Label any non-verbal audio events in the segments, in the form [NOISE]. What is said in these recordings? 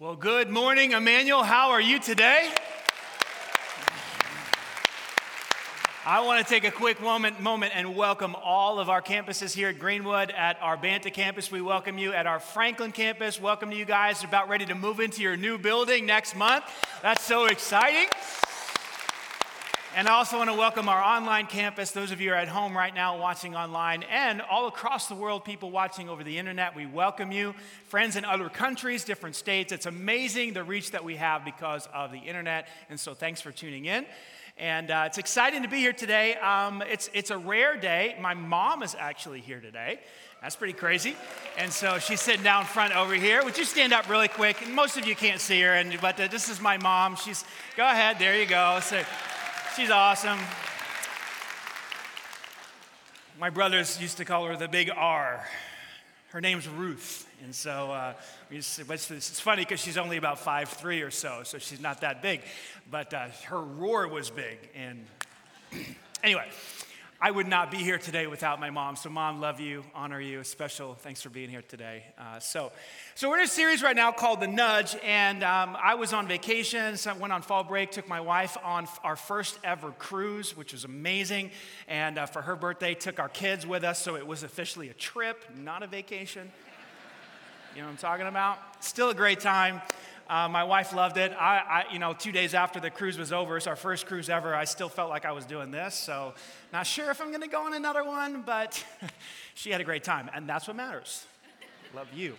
Well, good morning, Emmanuel. How are you today? I want to take a quick moment, moment and welcome all of our campuses here at Greenwood, at our Banta campus. We welcome you at our Franklin campus. Welcome to you guys. About ready to move into your new building next month. That's so exciting. And I also want to welcome our online campus, those of you are at home right now watching online, and all across the world, people watching over the internet. We welcome you. Friends in other countries, different states. It's amazing the reach that we have because of the internet. And so thanks for tuning in. And uh, it's exciting to be here today. Um, it's, it's a rare day. My mom is actually here today. That's pretty crazy. And so she's sitting down front over here. Would you stand up really quick? Most of you can't see her, and, but uh, this is my mom. She's, go ahead, there you go. So, She's awesome. My brothers used to call her the big R. Her name's Ruth. And so uh, it's, funny because she's only about five three or so, so she's not that big. But uh, her roar was big. And [CLEARS THROAT] anyway, I would not be here today without my mom. So, mom, love you, honor you. Special thanks for being here today. Uh, so, so we're in a series right now called The Nudge, and um, I was on vacation, so I went on fall break, took my wife on our first ever cruise, which was amazing. And uh, for her birthday, took our kids with us, so it was officially a trip, not a vacation. You know what I'm talking about? Still a great time. Uh, my wife loved it. I, I, you know, two days after the cruise was over, it's our first cruise ever. I still felt like I was doing this. So, not sure if I'm going to go on another one, but [LAUGHS] she had a great time, and that's what matters. Love you.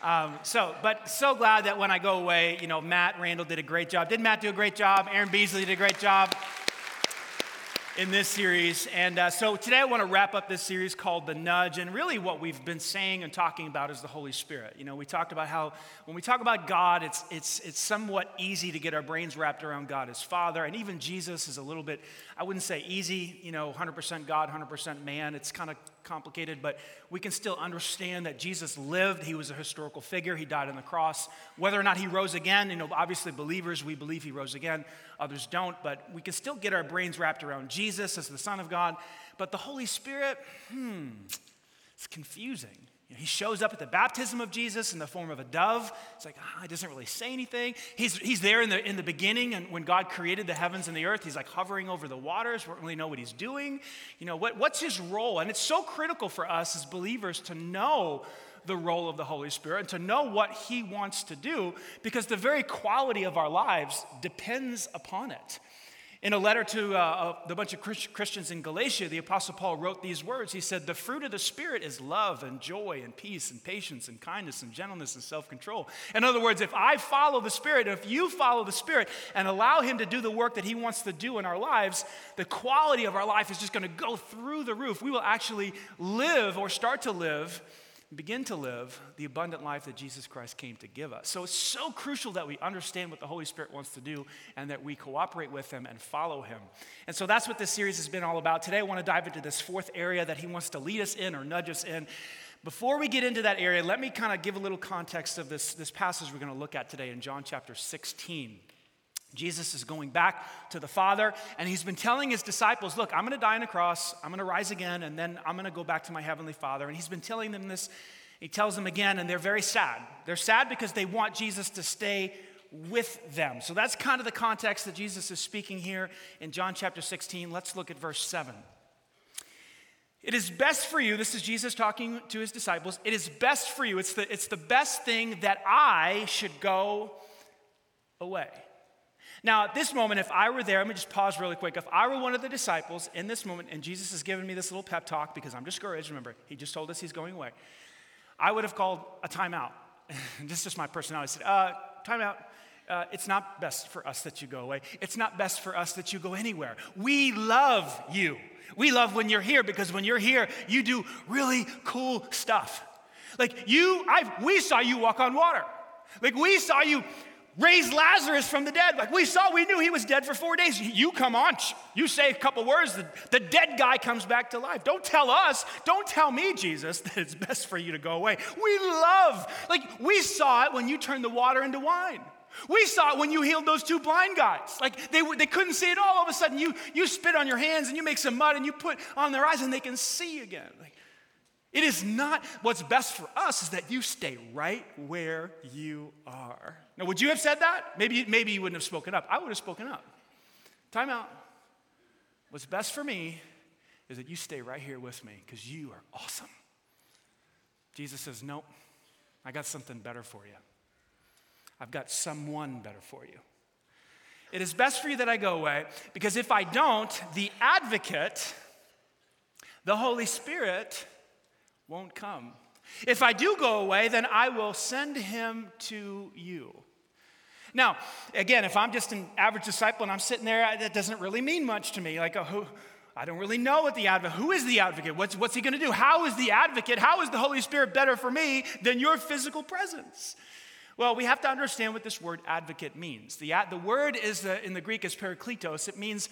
Um, so, but so glad that when I go away, you know, Matt Randall did a great job. Did Matt do a great job? Aaron Beasley did a great job in this series. And uh, so today I want to wrap up this series called The Nudge. And really, what we've been saying and talking about is the Holy Spirit. You know, we talked about how when we talk about God, it's, it's, it's somewhat easy to get our brains wrapped around God as Father. And even Jesus is a little bit, I wouldn't say easy, you know, 100% God, 100% man. It's kind of complicated, but we can still understand that Jesus lived. He was a historical figure. He died on the cross. Whether or not he rose again, you know, obviously believers, we believe he rose again. Others don't, but we can still get our brains wrapped around Jesus as the Son of God. But the Holy Spirit, hmm, it's confusing. He shows up at the baptism of Jesus in the form of a dove. It's like, ah, he doesn't really say anything. He's, he's there in the, in the beginning, and when God created the heavens and the earth, he's like hovering over the waters. We don't really know what he's doing. You know, what, what's his role? And it's so critical for us as believers to know the role of the Holy Spirit and to know what he wants to do because the very quality of our lives depends upon it. In a letter to uh, the bunch of Christians in Galatia, the Apostle Paul wrote these words. He said, The fruit of the Spirit is love and joy and peace and patience and kindness and gentleness and self control. In other words, if I follow the Spirit, if you follow the Spirit and allow Him to do the work that He wants to do in our lives, the quality of our life is just going to go through the roof. We will actually live or start to live begin to live the abundant life that Jesus Christ came to give us. So it's so crucial that we understand what the Holy Spirit wants to do and that we cooperate with Him and follow Him. And so that's what this series has been all about. Today I want to dive into this fourth area that He wants to lead us in or nudge us in. Before we get into that area, let me kind of give a little context of this, this passage we're going to look at today in John chapter 16. Jesus is going back to the Father, and he's been telling his disciples, Look, I'm going to die on a cross, I'm going to rise again, and then I'm going to go back to my Heavenly Father. And he's been telling them this. He tells them again, and they're very sad. They're sad because they want Jesus to stay with them. So that's kind of the context that Jesus is speaking here in John chapter 16. Let's look at verse 7. It is best for you, this is Jesus talking to his disciples. It is best for you, it's the, it's the best thing that I should go away. Now, at this moment, if I were there, let me just pause really quick. If I were one of the disciples in this moment, and Jesus has given me this little pep talk because I'm discouraged, remember, he just told us he's going away, I would have called a timeout. [LAUGHS] this is just my personality. I said, uh, timeout. Uh, it's not best for us that you go away. It's not best for us that you go anywhere. We love you. We love when you're here because when you're here, you do really cool stuff. Like you, I, we saw you walk on water. Like we saw you raised Lazarus from the dead. Like we saw, we knew he was dead for four days. You come on, you say a couple words, the, the dead guy comes back to life. Don't tell us, don't tell me, Jesus, [LAUGHS] that it's best for you to go away. We love, like we saw it when you turned the water into wine. We saw it when you healed those two blind guys. Like they, they couldn't see it all. All of a sudden, you, you spit on your hands and you make some mud and you put on their eyes and they can see again. Like, It is not what's best for us is that you stay right where you are. Now, would you have said that? Maybe, maybe you wouldn't have spoken up. I would have spoken up. Time out. What's best for me is that you stay right here with me because you are awesome. Jesus says, Nope, I got something better for you. I've got someone better for you. It is best for you that I go away because if I don't, the advocate, the Holy Spirit, won't come. If I do go away, then I will send him to you. Now, again, if I'm just an average disciple and I'm sitting there, that doesn't really mean much to me. Like, oh, who, I don't really know what the advocate, who is the advocate? What's, what's he going to do? How is the advocate, how is the Holy Spirit better for me than your physical presence? Well, we have to understand what this word advocate means. The, the word is the, in the Greek is parakletos. It means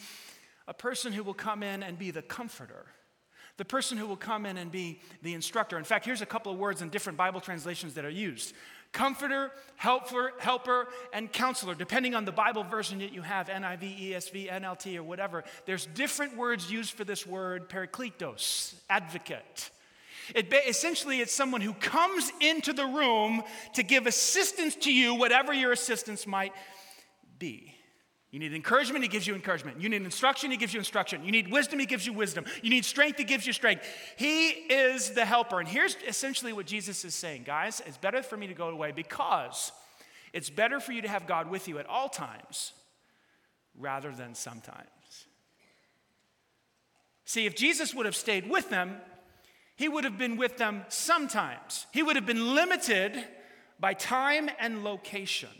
a person who will come in and be the comforter the person who will come in and be the instructor. In fact, here's a couple of words in different Bible translations that are used comforter, helper, helper, and counselor. Depending on the Bible version that you have, NIV, ESV, NLT, or whatever, there's different words used for this word, parakletos, advocate. It, essentially, it's someone who comes into the room to give assistance to you, whatever your assistance might be. You need encouragement, he gives you encouragement. You need instruction, he gives you instruction. You need wisdom, he gives you wisdom. You need strength, he gives you strength. He is the helper. And here's essentially what Jesus is saying guys, it's better for me to go away because it's better for you to have God with you at all times rather than sometimes. See, if Jesus would have stayed with them, he would have been with them sometimes. He would have been limited by time and location.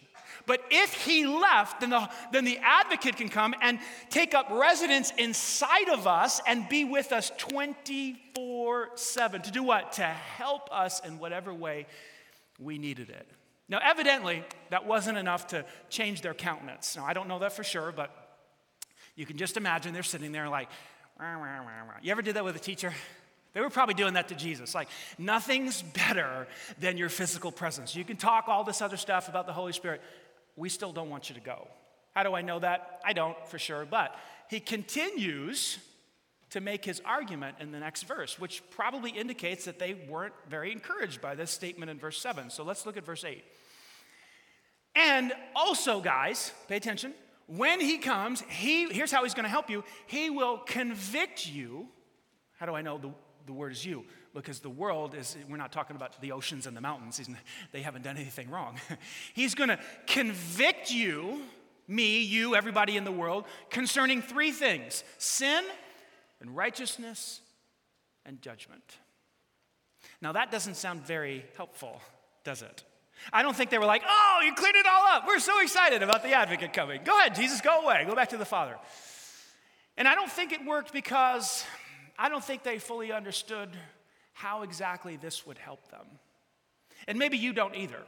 But if he left, then the, then the advocate can come and take up residence inside of us and be with us 24 7. To do what? To help us in whatever way we needed it. Now, evidently, that wasn't enough to change their countenance. Now, I don't know that for sure, but you can just imagine they're sitting there like, wah, wah, wah, you ever did that with a teacher? They were probably doing that to Jesus. Like, nothing's better than your physical presence. You can talk all this other stuff about the Holy Spirit we still don't want you to go. How do I know that? I don't for sure, but he continues to make his argument in the next verse, which probably indicates that they weren't very encouraged by this statement in verse 7. So let's look at verse 8. And also, guys, pay attention. When he comes, he here's how he's going to help you. He will convict you. How do I know the, the word is you? because the world is, we're not talking about the oceans and the mountains. they haven't done anything wrong. [LAUGHS] He's going to convict you, me, you, everybody in the world, concerning three things sin and righteousness and judgment. Now, that doesn't sound very helpful, does it? I don't think they were like, oh, you cleared it all up. We're so excited about the advocate coming. Go ahead, Jesus, go away. Go back to the Father. And I don't think it worked because I don't think they fully understood how exactly this would help them. And maybe you don't either.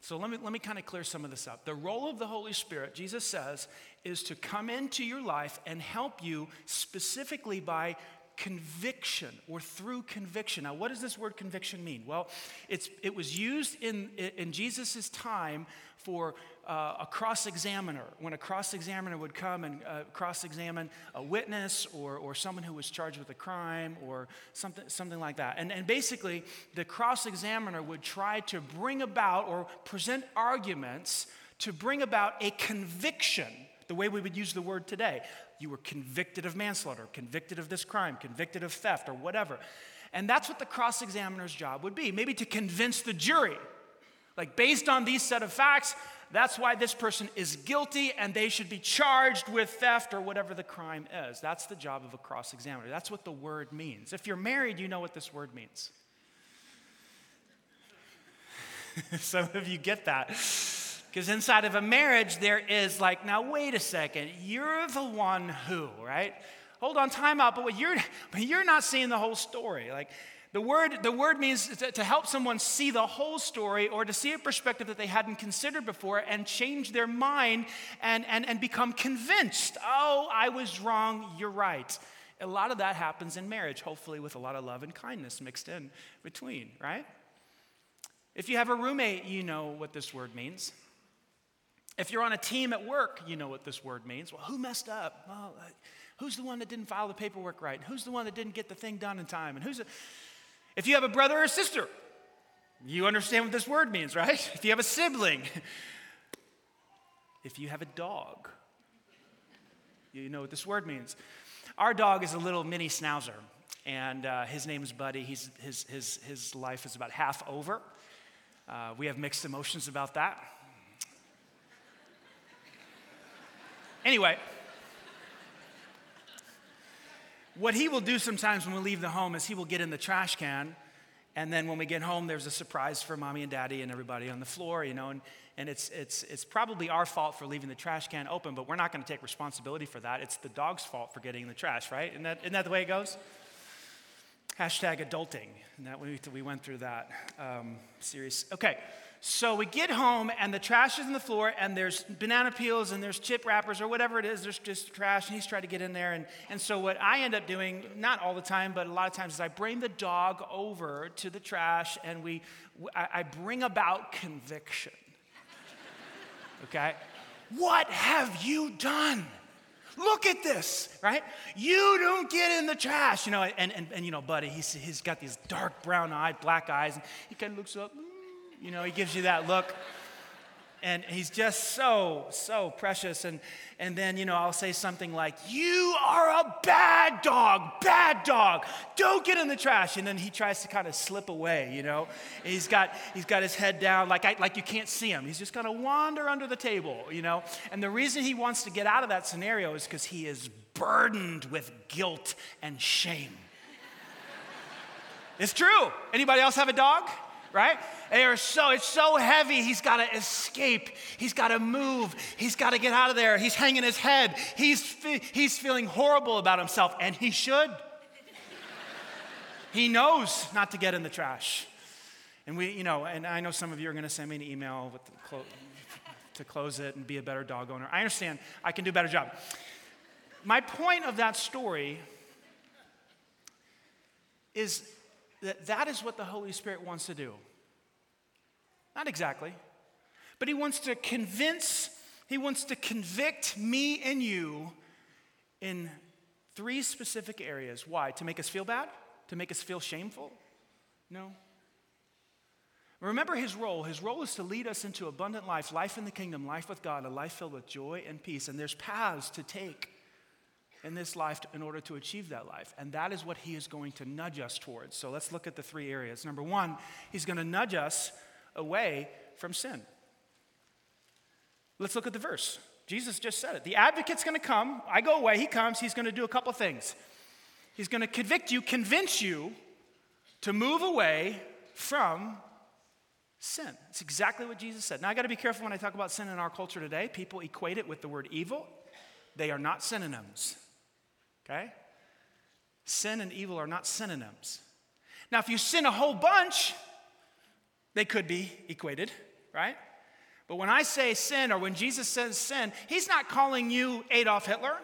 So let me, let me kind of clear some of this up. The role of the Holy Spirit, Jesus says, is to come into your life and help you specifically by conviction or through conviction. Now, what does this word conviction mean? Well, it's, it was used in, in Jesus' time for uh, a cross examiner. When a cross examiner would come and uh, cross examine a witness or, or someone who was charged with a crime or something, something like that. And, and basically, the cross examiner would try to bring about or present arguments to bring about a conviction, the way we would use the word today. You were convicted of manslaughter, convicted of this crime, convicted of theft, or whatever. And that's what the cross examiner's job would be maybe to convince the jury. Like, based on these set of facts, that's why this person is guilty and they should be charged with theft or whatever the crime is. That's the job of a cross examiner. That's what the word means. If you're married, you know what this word means. [LAUGHS] Some of you get that. Because inside of a marriage, there is like, now wait a second, you're the one who, right? Hold on, time out, but you're, [LAUGHS] but you're not seeing the whole story. Like, the word, the word means to, to, help someone see the whole story or to see a perspective that they hadn't considered before and change their mind and, and, and become convinced. Oh, I was wrong, you're right. A lot of that happens in marriage, hopefully, with a lot of love and kindness mixed in between, right? If you have a roommate, you know what this word means. If you're on a team at work, you know what this word means. Well, who messed up? Well, uh, Who's the one that didn't file the paperwork right? Who's the one that didn't get the thing done in time? And who's a, if you have a brother or sister, you understand what this word means, right? [LAUGHS] If you have a sibling, if you have a dog, you know what this word means. Our dog is a little mini schnauzer, and uh, his name is Buddy. He's, his, his, his life is about half over. Uh, we have mixed emotions about that. Anyway, what he will do sometimes when we leave the home is he will get in the trash can and then when we get home, there's a surprise for mommy and daddy and everybody on the floor, you know, and, and it's, it's, it's probably our fault for leaving the trash can open, but we're not going to take responsibility for that. It's the dog's fault for getting in the trash, right? Isn't that, isn't that the way it goes? Hashtag adulting. And that we, we went through that um, series. Okay, so we get home and the trash is on the floor and there's banana peels and there's chip wrappers or whatever it is. There's just trash and he's trying to get in there. And, and so what I end up doing, not all the time, but a lot of times, is I bring the dog over to the trash and we, I, I bring about conviction. Okay? What have you done? Look at this, right? You don't get in the trash, you know. And, and, and you know, buddy, he's, he's got these dark brown eyes, black eyes, and he kind of looks up, you know, he gives you that look. And he's just so, so precious. And, and then, you know, I'll say something like, You are a bad dog, bad dog. Don't get in the trash. And then he tries to kind of slip away, you know. And he's got, he's got his head down, like, I, like you can't see him. He's just going to wander under the table, you know. And the reason he wants to get out of that scenario is because he is burdened with guilt and shame. it's true. Anybody else have a dog? Right? They are so, it's so heavy, he's got to escape. He's got to move. He's got to get out of there. He's hanging his head. He's, he's feeling horrible about himself, and he should. he knows not to get in the trash. And we, you know, and I know some of you are going to send me an email with clo- to close it and be a better dog owner. I understand. I can do a better job. My point of that story is that that is what the Holy Spirit wants to do. Not exactly, but He wants to convince, He wants to convict me and you in three specific areas. Why? To make us feel bad? To make us feel shameful? No. Remember his role. His role is to lead us into abundant life, life in the kingdom, life with God, a life filled with joy and peace. And there's paths to take in this life in order to achieve that life. And that is what he is going to nudge us towards. So let's look at the three areas. Number one, he's going to nudge us away from sin. Let's look at the verse. Jesus just said it. The advocate's going to come. I go away. He comes. He's going to do a couple things. He's going to convict you, convince you to move away from sin. It's exactly what Jesus said. Now, I got to be careful when I talk about sin in our culture today. People equate it with the word evil, they are not synonyms. Okay? Sin and evil are not synonyms. Now, if you sin a whole bunch, they could be equated, right? But when I say sin, or when Jesus says sin, he's not calling you Adolf Hitler.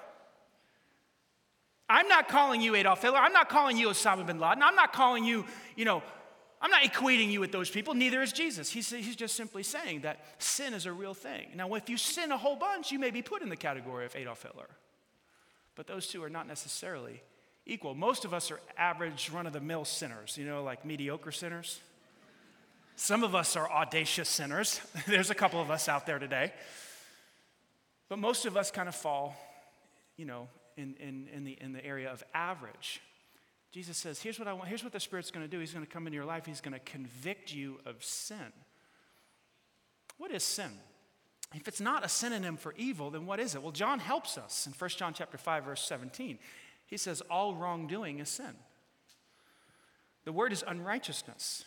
I'm not calling you Adolf Hitler. I'm not calling you Osama bin Laden. I'm not calling you, you know, I'm not equating you with those people. Neither is Jesus. He's, he's just simply saying that sin is a real thing. Now, if you sin a whole bunch, you may be put in the category of Adolf Hitler but those two are not necessarily equal. Most of us are average, run of the mill sinners, you know, like mediocre sinners. Some of us are audacious sinners. [LAUGHS] There's a couple of us out there today. But most of us kind of fall, you know, in, in, in, the, in the area of average. Jesus says, here's what I want, here's what the Spirit's going to do. He's going to come into your life, He's going to convict you of sin. What is sin? If it's not a synonym for evil, then what is it? Well, John helps us in 1 John chapter 5 verse 17. He says all wrongdoing is sin. The word is unrighteousness.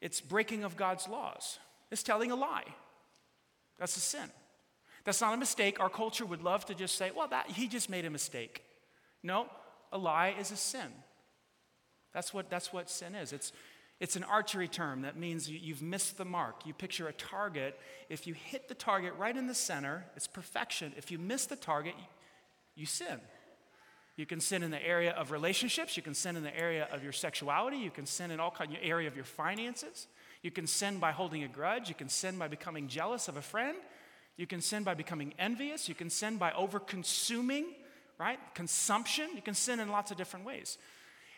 It's breaking of God's laws. It's telling a lie. That's a sin. That's not a mistake. Our culture would love to just say, well, that he just made a mistake. No, a lie is a sin. That's what, that's what sin is. It's, it's an archery term that means you've missed the mark. You picture a target. If you hit the target right in the center, it's perfection. If you miss the target, you sin. You can sin in the area of relationships. You can sin in the area of your sexuality. You can sin in all kind of area of your finances. You can sin by holding a grudge. You can sin by becoming jealous of a friend. You can sin by becoming envious. You can sin by over consuming right? Consumption, you can sin in lots of different ways.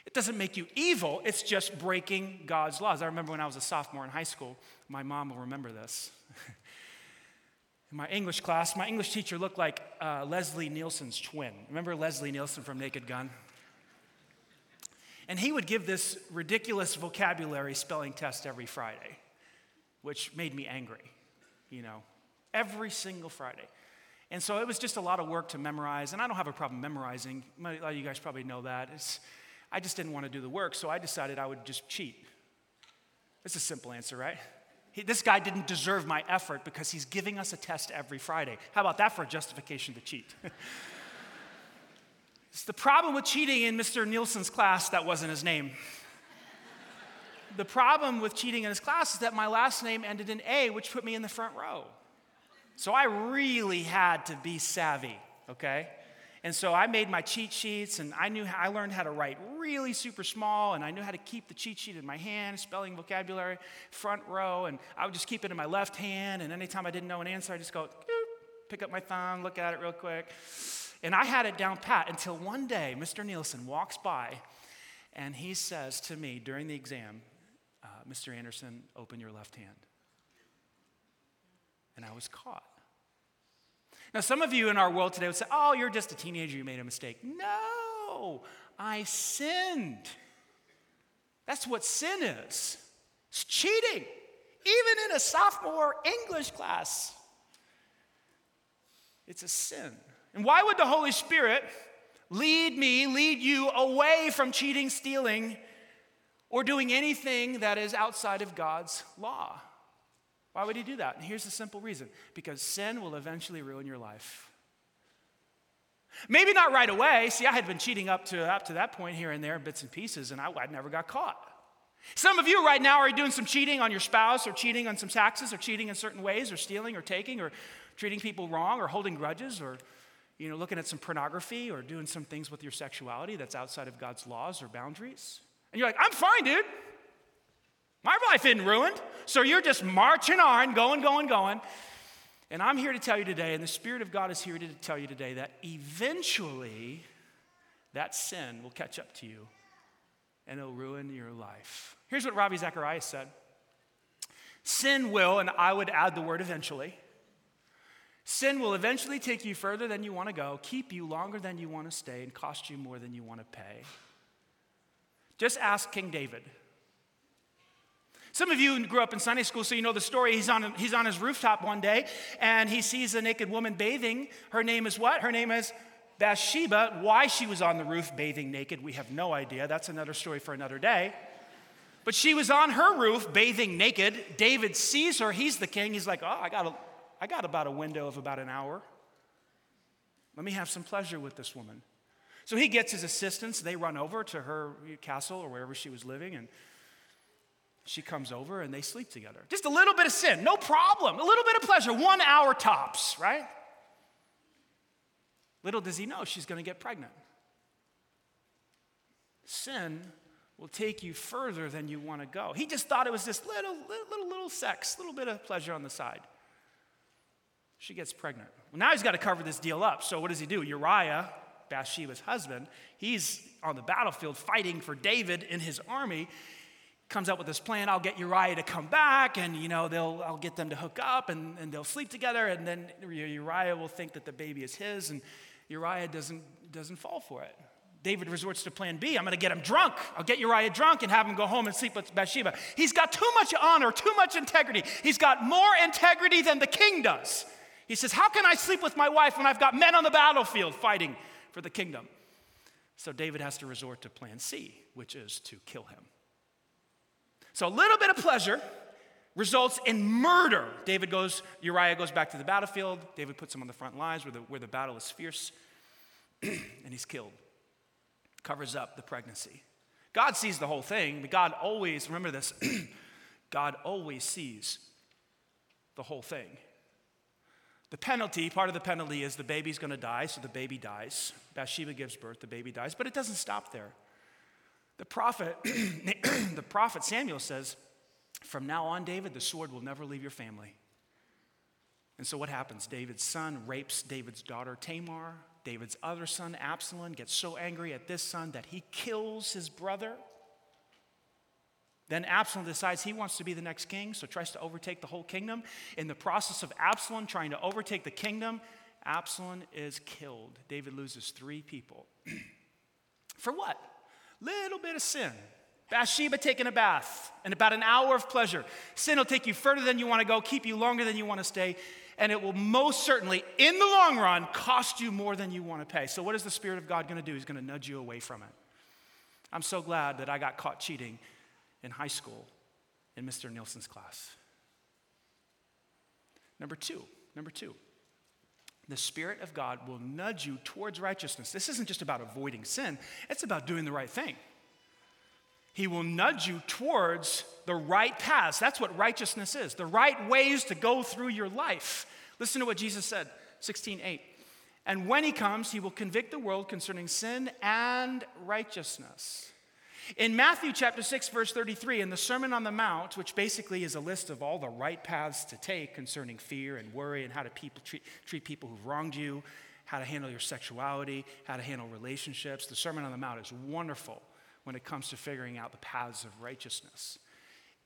It doesn't make you evil, it's just breaking God's laws. I remember when I was a sophomore in high school, my mom will remember this. [LAUGHS] in my English class, my English teacher looked like uh, Leslie Nielsen's twin. Remember Leslie Nielsen from Naked Gun? And he would give this ridiculous vocabulary spelling test every Friday, which made me angry, you know, every single Friday. And so it was just a lot of work to memorize, and I don't have a problem memorizing. A lot of you guys probably know that. It's, I just didn't want to do the work, so I decided I would just cheat. It's a simple answer, right? He, this guy didn't deserve my effort because he's giving us a test every Friday. How about that for a justification to cheat? [LAUGHS] it's the problem with cheating in Mr. Nielsen's class, that wasn't his name. the problem with cheating in his class is that my last name ended in A, which put me in the front row. So I really had to be savvy, okay? And so I made my cheat sheets and I knew how, I learned how to write really super small and I knew how to keep the cheat sheet in my hand, spelling vocabulary, front row, and I would just keep it in my left hand and anytime I didn't know an answer, I just go pick up my thumb, look at it real quick. And I had it down pat until one day Mr. Nielsen walks by and he says to me during the exam, uh, Mr. Anderson, open your left hand. And I was caught. Now, some of you in our world today would say, Oh, you're just a teenager, you made a mistake. No, I sinned. That's what sin is it's cheating, even in a sophomore English class. It's a sin. And why would the Holy Spirit lead me, lead you away from cheating, stealing, or doing anything that is outside of God's law? Why would he do that? And here's the simple reason because sin will eventually ruin your life. Maybe not right away. See, I had been cheating up to, up to that point here and there, bits and pieces, and I, I never got caught. Some of you right now are doing some cheating on your spouse, or cheating on some taxes, or cheating in certain ways, or stealing, or taking, or treating people wrong, or holding grudges, or you know, looking at some pornography, or doing some things with your sexuality that's outside of God's laws or boundaries. And you're like, I'm fine, dude. My life isn't ruined. So you're just marching on, going, going, going. And I'm here to tell you today, and the Spirit of God is here to tell you today, that eventually that sin will catch up to you and it'll ruin your life. Here's what Ravi Zacharias said Sin will, and I would add the word eventually, sin will eventually take you further than you want to go, keep you longer than you want to stay, and cost you more than you want to pay. Just ask King David. Some of you grew up in Sunday school, so you know the story. He's on, he's on his rooftop one day and he sees a naked woman bathing. Her name is what? Her name is Bathsheba. Why she was on the roof bathing naked, we have no idea. That's another story for another day. But she was on her roof bathing naked. David sees her. He's the king. He's like, Oh, I got, a, I got about a window of about an hour. Let me have some pleasure with this woman. So he gets his assistants. They run over to her castle or wherever she was living and she comes over and they sleep together. Just a little bit of sin, no problem. A little bit of pleasure, one hour tops, right? Little does he know she's going to get pregnant. Sin will take you further than you want to go. He just thought it was this little, little, little, little sex, little bit of pleasure on the side. She gets pregnant. Well, now he's got to cover this deal up. So what does he do? Uriah, Bathsheba's husband, he's on the battlefield fighting for David in his army comes up with this plan i'll get uriah to come back and you know they'll i'll get them to hook up and, and they'll sleep together and then uriah will think that the baby is his and uriah doesn't doesn't fall for it. David resorts to plan b. I'm going to get him drunk. I'll get uriah drunk and have him go home and sleep with bathsheba. He's got too much honor too much integrity. He's got more integrity than the king does. He says how can i sleep with my wife when i've got men on the battlefield fighting for the kingdom? So david has to resort to plan c which is to kill him so a little bit of pleasure results in murder. David goes, Uriah goes back to the battlefield. David puts him on the front lines where the, where the battle is fierce, [CLEARS THROAT] and he's killed. Covers up the pregnancy. God sees the whole thing, but God always, remember this, [CLEARS THROAT] God always sees the whole thing. The penalty, part of the penalty is the baby's gonna die, so the baby dies. Bathsheba gives birth, the baby dies, but it doesn't stop there. The prophet, [CLEARS THROAT] the prophet Samuel says, From now on, David, the sword will never leave your family. And so what happens? David's son rapes David's daughter Tamar. David's other son, Absalom, gets so angry at this son that he kills his brother. Then Absalom decides he wants to be the next king, so tries to overtake the whole kingdom. In the process of Absalom trying to overtake the kingdom, Absalom is killed. David loses three people. [CLEARS THROAT] For what? Little bit of sin. Bathsheba taking a bath and about an hour of pleasure. Sin will take you further than you want to go, keep you longer than you want to stay, and it will most certainly, in the long run, cost you more than you want to pay. So, what is the Spirit of God going to do? He's going to nudge you away from it. I'm so glad that I got caught cheating in high school in Mr. Nielsen's class. Number two, number two, the Spirit of God will nudge you towards righteousness. This isn't just about avoiding sin, it's about doing the right thing. He will nudge you towards the right paths. That's what righteousness is the right ways to go through your life. Listen to what Jesus said, 16 8. And when he comes, he will convict the world concerning sin and righteousness. In Matthew chapter 6, verse 33, in the Sermon on the Mount, which basically is a list of all the right paths to take concerning fear and worry and how to people treat, treat people who've wronged you, how to handle your sexuality, how to handle relationships, the Sermon on the Mount is wonderful when it comes to figuring out the paths of righteousness.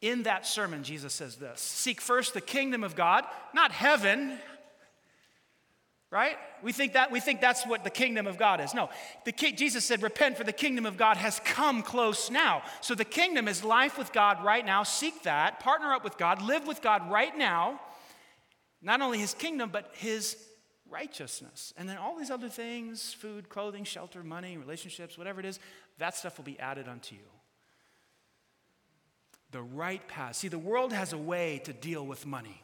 In that sermon, Jesus says this Seek first the kingdom of God, not heaven. Right? We think that we think that's what the kingdom of God is. No, the Jesus said, "Repent, for the kingdom of God has come close now." So the kingdom is life with God right now. Seek that, partner up with God, live with God right now. Not only His kingdom, but His righteousness. And then all these other things food, clothing, shelter, money, relationships, whatever it is that stuff will be added unto you. The right path. See, the world has a way to deal with money.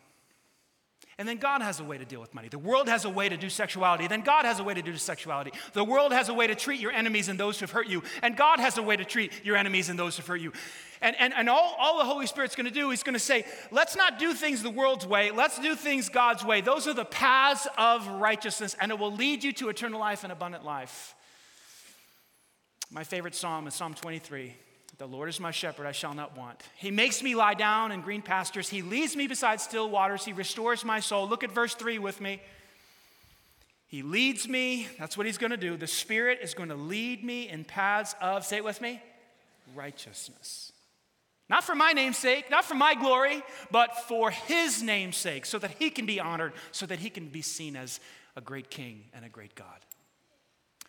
And then God has a way to deal with money. The world has a way to do sexuality. Then God has a way to do sexuality. The world has a way to treat your enemies and those who've hurt you. And God has a way to treat your enemies and those who've hurt you. And, and, and all, all the Holy Spirit's going to do, He's going to say, let's not do things the world's way. Let's do things God's way. Those are the paths of righteousness, and it will lead you to eternal life and abundant life. My favorite psalm is Psalm 23. The Lord is my shepherd, I shall not want. He makes me lie down in green pastures. He leads me beside still waters. He restores my soul. Look at verse 3 with me. He leads me. That's what he's going to do. The Spirit is going to lead me in paths of, say it with me, righteousness. Not for my name's sake, not for my glory, but for his name's sake, so that he can be honored, so that he can be seen as a great king and a great God.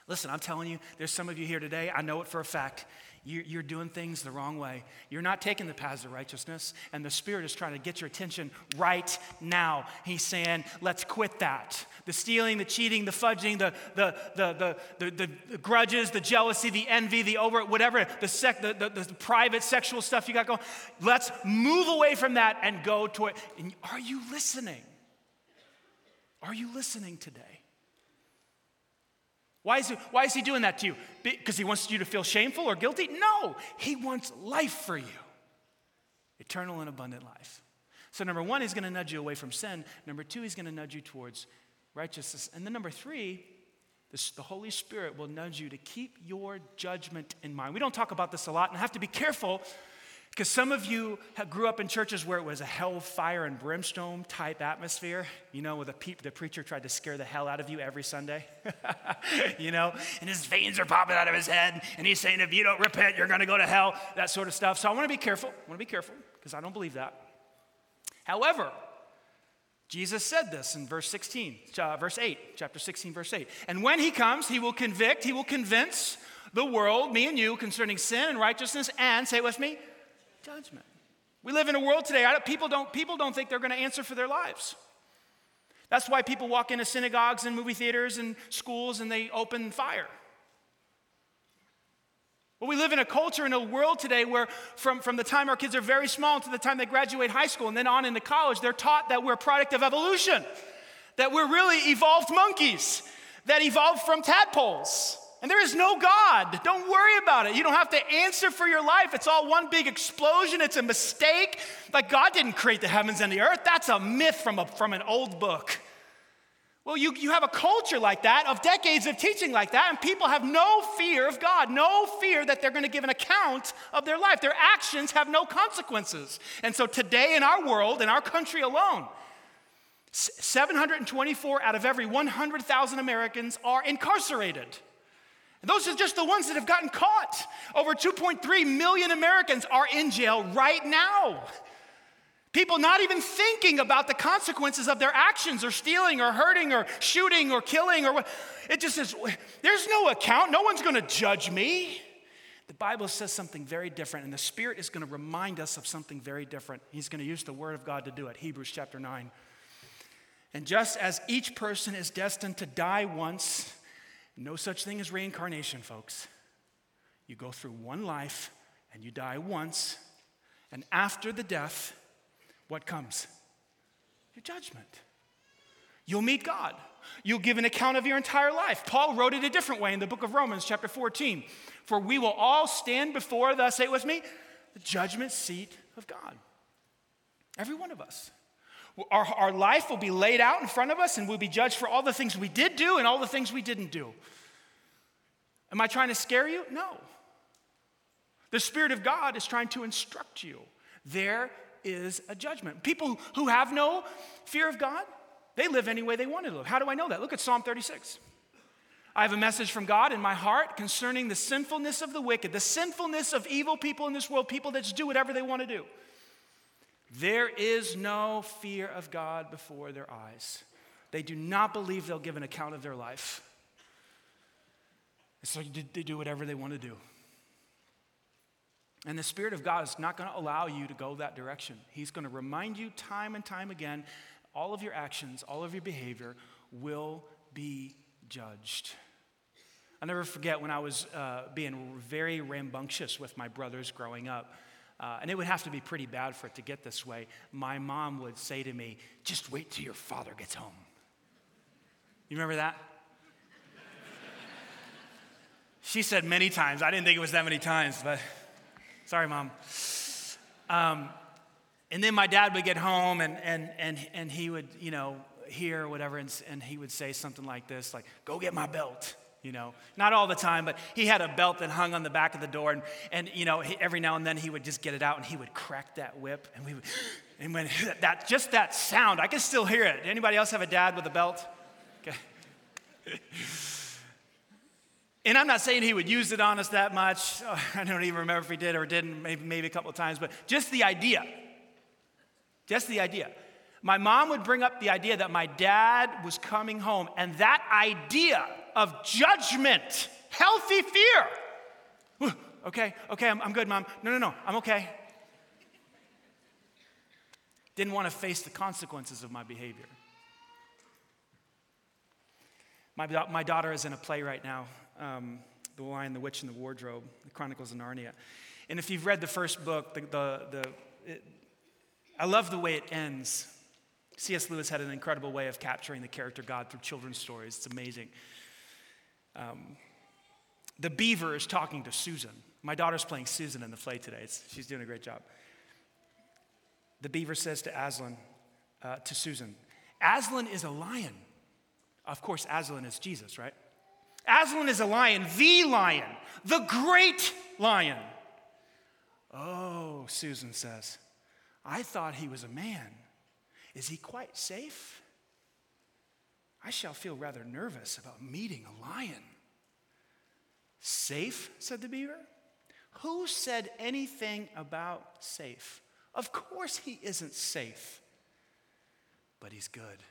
Listen, I'm telling you, there's some of you here today, I know it for a fact. You're doing things the wrong way. You're not taking the paths of righteousness, and the Spirit is trying to get your attention right now. He's saying, let's quit that. The stealing, the cheating, the fudging, the, the, the, the, the, grudges, the jealousy, the envy, the over, whatever, the, sec, the, the, the private sexual stuff you got going. Let's move away from that and go to it. And are you listening? Are you listening today? Why is, he, why is he doing that to you? Because he wants you to feel shameful or guilty? No, he wants life for you eternal and abundant life. So, number one, he's going to nudge you away from sin. Number two, he's going to nudge you towards righteousness. And then, number three, this, the Holy Spirit will nudge you to keep your judgment in mind. We don't talk about this a lot and I have to be careful because some of you grew up in churches where it was a hell, fire, and brimstone type atmosphere, you know, where the, the preacher tried to scare the hell out of you every Sunday, [LAUGHS] you know, and his veins are popping out of his head, and he's saying, if you don't repent, you're going to go to hell, that sort of stuff. So I want to be careful. I want to be careful because I don't believe that. However, Jesus said this in verse 16, uh, verse 8, chapter 16, verse 8. And when he comes, he will convict, he will convince the world, me and you, concerning sin and righteousness, and, say with me, judgment. We live in a world today, people don't, people don't think they're going to answer for their lives. That's why people walk into synagogues and movie theaters and schools and they open fire. Well, we live in a culture, in a world today where from, from the time our kids are very small to the time they graduate high school and then on into college, they're taught that we're a product of evolution, that we're really evolved monkeys that evolved from tadpoles. And there is no God. Don't worry about it. You don't have to answer for your life. It's all one big explosion. It's a mistake. Like God didn't create the heavens and the earth. That's a myth from, a, from an old book. Well, you, you have a culture like that, of decades of teaching like that, and people have no fear of God, no fear that they're going to give an account of their life. Their actions have no consequences. And so today in our world, in our country alone, 724 out of every 100,000 Americans are incarcerated. Those are just the ones that have gotten caught. Over 2.3 million Americans are in jail right now. People not even thinking about the consequences of their actions or stealing or hurting or shooting or killing or what. It just says, there's no account. No one's going to judge me. The Bible says something very different, and the Spirit is going to remind us of something very different. He's going to use the Word of God to do it. Hebrews chapter 9. And just as each person is destined to die once, no such thing as reincarnation, folks. You go through one life and you die once, and after the death, what comes? Your judgment. You'll meet God. You'll give an account of your entire life. Paul wrote it a different way in the book of Romans, chapter 14. For we will all stand before the, say it with me, the judgment seat of God. Every one of us. Our, our life will be laid out in front of us and we'll be judged for all the things we did do and all the things we didn't do. Am I trying to scare you? No. The Spirit of God is trying to instruct you. There is a judgment. People who have no fear of God, they live any way they want to live. How do I know that? Look at Psalm 36. I have a message from God in my heart concerning the sinfulness of the wicked, the sinfulness of evil people in this world, people that just do whatever they want to do. There is no fear of God before their eyes. They do not believe they'll give an account of their life. So they do whatever they want to do. And the Spirit of God is not going to allow you to go that direction. He's going to remind you time and time again all of your actions, all of your behavior will be judged. I'll never forget when I was uh, being very rambunctious with my brothers growing up. Uh, and it would have to be pretty bad for it to get this way. My mom would say to me, Just wait till your father gets home. You remember that? she said many times. I didn't think it was that many times, but sorry, mom. Um, and then my dad would get home and, and, and, and he would, you know, hear whatever, and, and he would say something like this, like, Go get my belt you know not all the time but he had a belt that hung on the back of the door and, and you know he, every now and then he would just get it out and he would crack that whip and we would [GASPS] and when that just that sound i can still hear it. Anybody else have a dad with a belt? Okay. [LAUGHS] And i'm not saying he would use it on us that much. Oh, I don't even remember if he did or didn't maybe, maybe a couple of times but just the idea. Just the idea. My mom would bring up the idea that my dad was coming home and that idea of judgment, healthy fear. okay, okay, I'm, I'm good, mom. No, no, no, I'm okay. Didn't want to face the consequences of my behavior. My, my daughter is in a play right now, um, The Lion, the Witch, and the Wardrobe, The Chronicles of Narnia. And if you've read the first book, the, the, the it, I love the way it ends. C.S. Lewis had an incredible way of capturing the character God through children's stories. It's amazing. Um, the beaver is talking to Susan. My daughter's playing Susan in the play today. It's, she's doing a great job. The beaver says to Aslan, uh, to Susan, Aslan is a lion. Of course, Aslan is Jesus, right? Aslan is a lion, the lion, the great lion. Oh, Susan says, I thought he was a man. Is he quite safe? I shall feel rather nervous about meeting a lion. Safe, said the beaver. Who said anything about safe? Of course, he isn't safe, but he's good.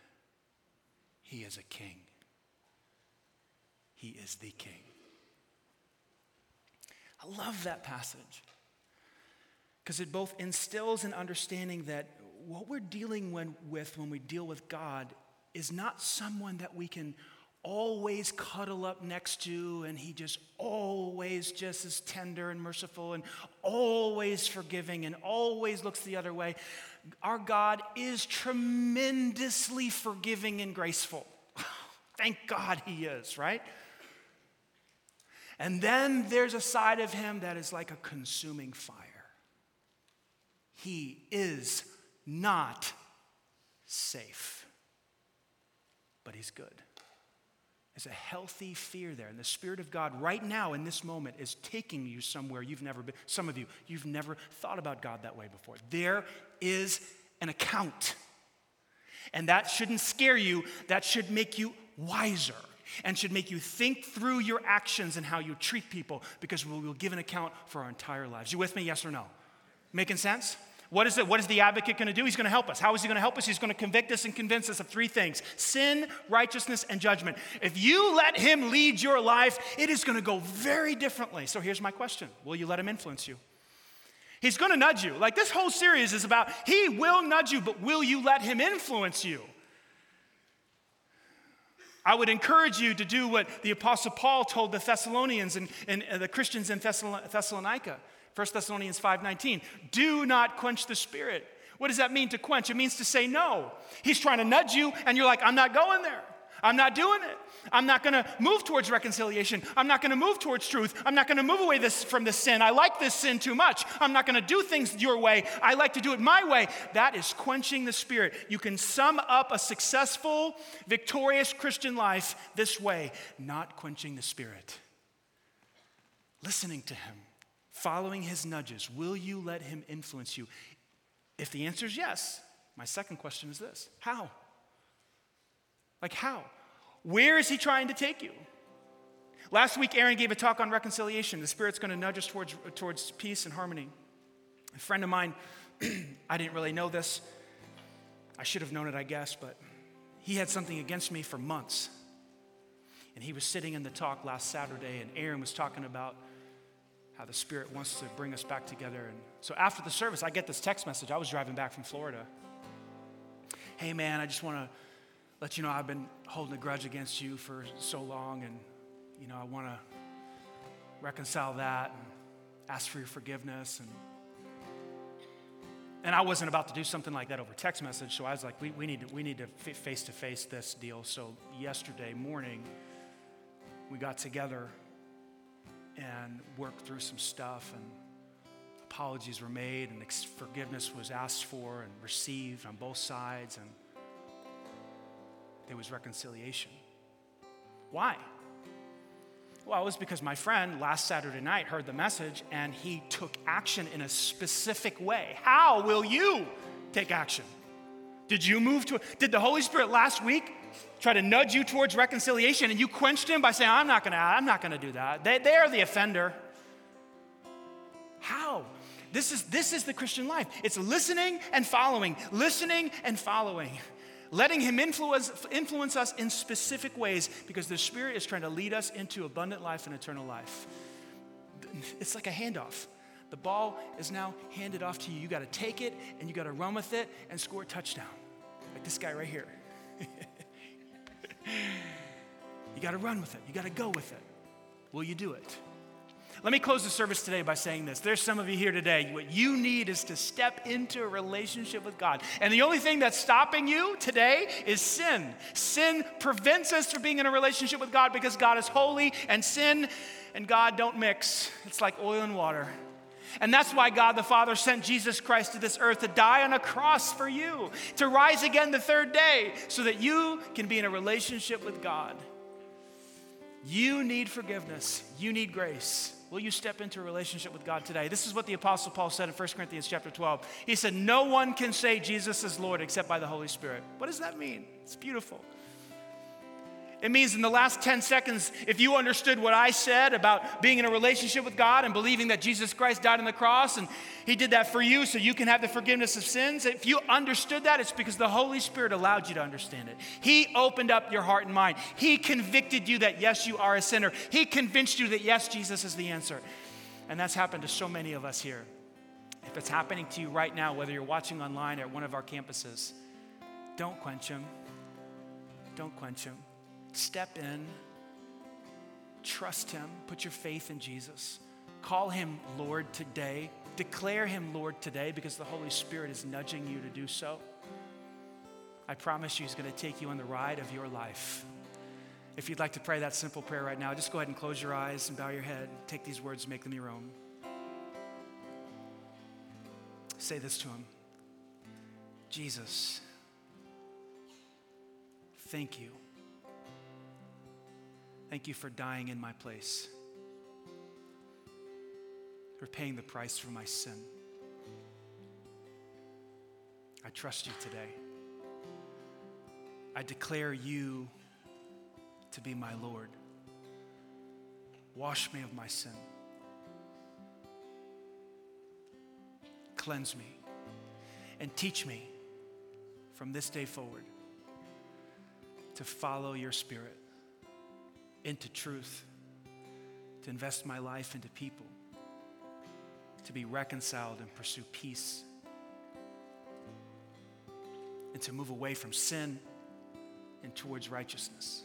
He is a king. He is the king. I love that passage because it both instills an understanding that what we're dealing with when we deal with God is not someone that we can always cuddle up next to and he just always just is tender and merciful and always forgiving and always looks the other way. Our God is tremendously forgiving and graceful. [LAUGHS] Thank God he is, right? And then there's a side of him that is like a consuming fire. He is not safe, but He's good. There's a healthy fear there. And the Spirit of God, right now in this moment, is taking you somewhere you've never been. Some of you, you've never thought about God that way before. There is an account. And that shouldn't scare you, that should make you wiser and should make you think through your actions and how you treat people because we will give an account for our entire lives. You with me? Yes or no? Making sense? What is it? What is the advocate going to do? He's going to help us. How is he going to help us? He's going to convict us and convince us of three things sin, righteousness, and judgment. If you let him lead your life, it is going to go very differently. So here's my question Will you let him influence you? He's going to nudge you. Like this whole series is about, he will nudge you, but will you let him influence you? I would encourage you to do what the Apostle Paul told the Thessalonians and, and, and the Christians in Thessalonica. 1 Thessalonians 5:19. Do not quench the spirit. What does that mean to quench? It means to say no. He's trying to nudge you, and you're like, I'm not going there. I'm not doing it. I'm not going to move towards reconciliation. I'm not going to move towards truth. I'm not going to move away this, from this sin. I like this sin too much. I'm not going to do things your way. I like to do it my way. That is quenching the spirit. You can sum up a successful, victorious Christian life this way not quenching the spirit, listening to him, following his nudges. Will you let him influence you? If the answer is yes, my second question is this How? Like, how? Where is he trying to take you? Last week, Aaron gave a talk on reconciliation. The Spirit's going to nudge us towards, towards peace and harmony. A friend of mine, [CLEARS THROAT] I didn't really know this. I should have known it, I guess, but he had something against me for months. And he was sitting in the talk last Saturday, and Aaron was talking about how the Spirit wants to bring us back together. And so after the service, I get this text message. I was driving back from Florida. Hey, man, I just want to let you know I've been holding a grudge against you for so long, and you know I want to reconcile that and ask for your forgiveness. And and I wasn't about to do something like that over text message, so I was like, we, we need to we need to face to face this deal. So yesterday morning, we got together and worked through some stuff and apologies were made and forgiveness was asked for and received on both sides and there was reconciliation. Why? Well, it was because my friend last Saturday night heard the message and he took action in a specific way. How will you take action? Did you move to Did the Holy Spirit last week try to nudge you towards reconciliation and you quenched him by saying, I'm not gonna, I'm not gonna do that. They, they are the offender. How? This is, this is the Christian life. It's listening and following, listening and following letting Him influence, influence us in specific ways because the Spirit is trying to lead us into abundant life and eternal life. It's like a handoff. The ball is now handed off to you. You got to take it and you got to run with it and score a touchdown. Like this guy right here. [LAUGHS] you got to run with it, you got to go with it. Will you do it? Let me close the service today by saying this. There's some of you here today. What you need is to step into a relationship with God. And the only thing that's stopping you today is sin. Sin prevents us from being in a relationship with God because God is holy, and sin and God don't mix. It's like oil and water. And that's why God the Father sent Jesus Christ to this earth to die on a cross for you, to rise again the third day, so that you can be in a relationship with God. You need forgiveness, you need grace. Will you step into a relationship with God today? This is what the Apostle Paul said in 1 Corinthians chapter 12. He said, No one can say Jesus is Lord except by the Holy Spirit. What does that mean? It's beautiful. It means in the last 10 seconds, if you understood what I said about being in a relationship with God and believing that Jesus Christ died on the cross and He did that for you so you can have the forgiveness of sins, if you understood that, it's because the Holy Spirit allowed you to understand it. He opened up your heart and mind. He convicted you that, yes, you are a sinner. He convinced you that, yes, Jesus is the answer. And that's happened to so many of us here. If it's happening to you right now, whether you're watching online or at one of our campuses, don't quench Him. Don't quench Him. Step in, trust Him, put your faith in Jesus. Call Him Lord today. Declare Him Lord today because the Holy Spirit is nudging you to do so. I promise you, He's going to take you on the ride of your life. If you'd like to pray that simple prayer right now, just go ahead and close your eyes and bow your head. Take these words make them your own. Say this to Him Jesus, thank you Thank you for dying in my place, for paying the price for my sin. I trust you today. I declare you to be my Lord. Wash me of my sin. Cleanse me and teach me from this day forward to follow your spirit into truth, to invest my life into people, to be reconciled and pursue peace, and to move away from sin and towards righteousness,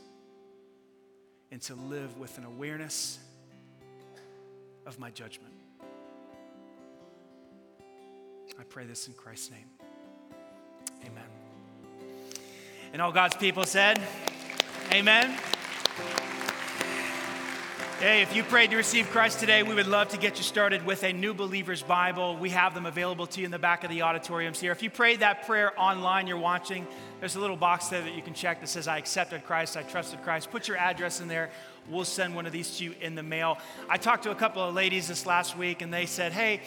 and to live with an awareness of my judgment. I pray this in Christ's name. Amen. And all God's people said, Amen. Hey, if you prayed to receive Christ today, we would love to get you started with a New Believer's Bible. We have them available to you in the back of the auditoriums here. If you prayed that prayer online, you're watching, there's a little box there that you can check that says, I accepted Christ, I trusted Christ. Put your address in there. We'll send one of these to you in the mail. I talked to a couple of ladies this last week, and they said, Hey,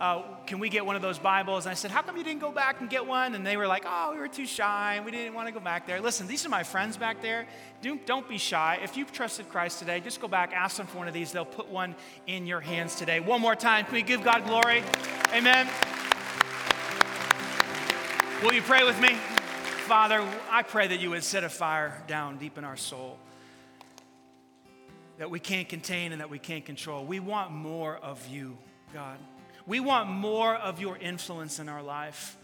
uh, can we get one of those Bibles? And I said, how come you didn't go back and get one? And they were like, oh, we were too shy and we didn't want to go back there. Listen, these are my friends back there. Don't, don't be shy. If you've trusted Christ today, just go back, ask them for one of these. They'll put one in your hands today. One more time, can we give God glory? Amen. Will you pray with me? Father, I pray that you would set a fire down deep in our soul that we can't contain and that we can't control. We want more of you, God. We want more of your influence in our life.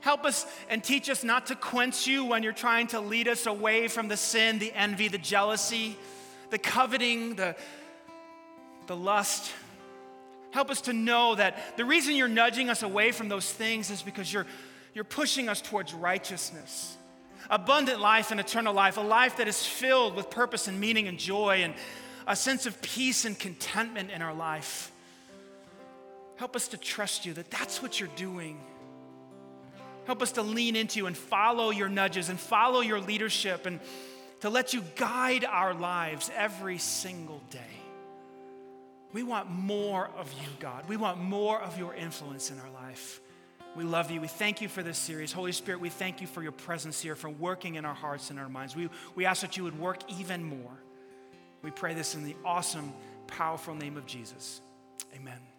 Help us and teach us not to quench you when you're trying to lead us away from the sin, the envy, the jealousy, the coveting, the, the lust. Help us to know that the reason you're nudging us away from those things is because you're, you're pushing us towards righteousness, abundant life and eternal life, a life that is filled with purpose and meaning and joy and a sense of peace and contentment in our life. Help us to trust you that that's what you're doing. Help us to lean into you and follow your nudges and follow your leadership and to let you guide our lives every single day. We want more of you, God. We want more of your influence in our life. We love you. We thank you for this series. Holy Spirit, we thank you for your presence here, for working in our hearts and our minds. We, we ask that you would work even more. We pray this in the awesome, powerful name of Jesus. Amen.